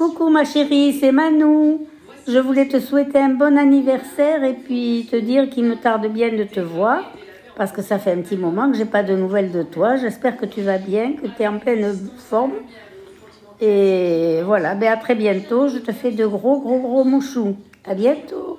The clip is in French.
Coucou ma chérie, c'est Manou. Je voulais te souhaiter un bon anniversaire et puis te dire qu'il me tarde bien de te voir parce que ça fait un petit moment que j'ai pas de nouvelles de toi. J'espère que tu vas bien, que tu es en pleine forme. Et voilà, ben à très bientôt. Je te fais de gros, gros, gros mouchous. À bientôt.